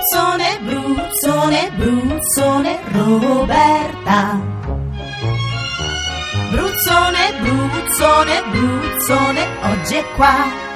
Bruzzone, Bruzzone, Bruzzone, Roberta. Bruzzone, Bruzzone, Bruzzone, oggi è qua.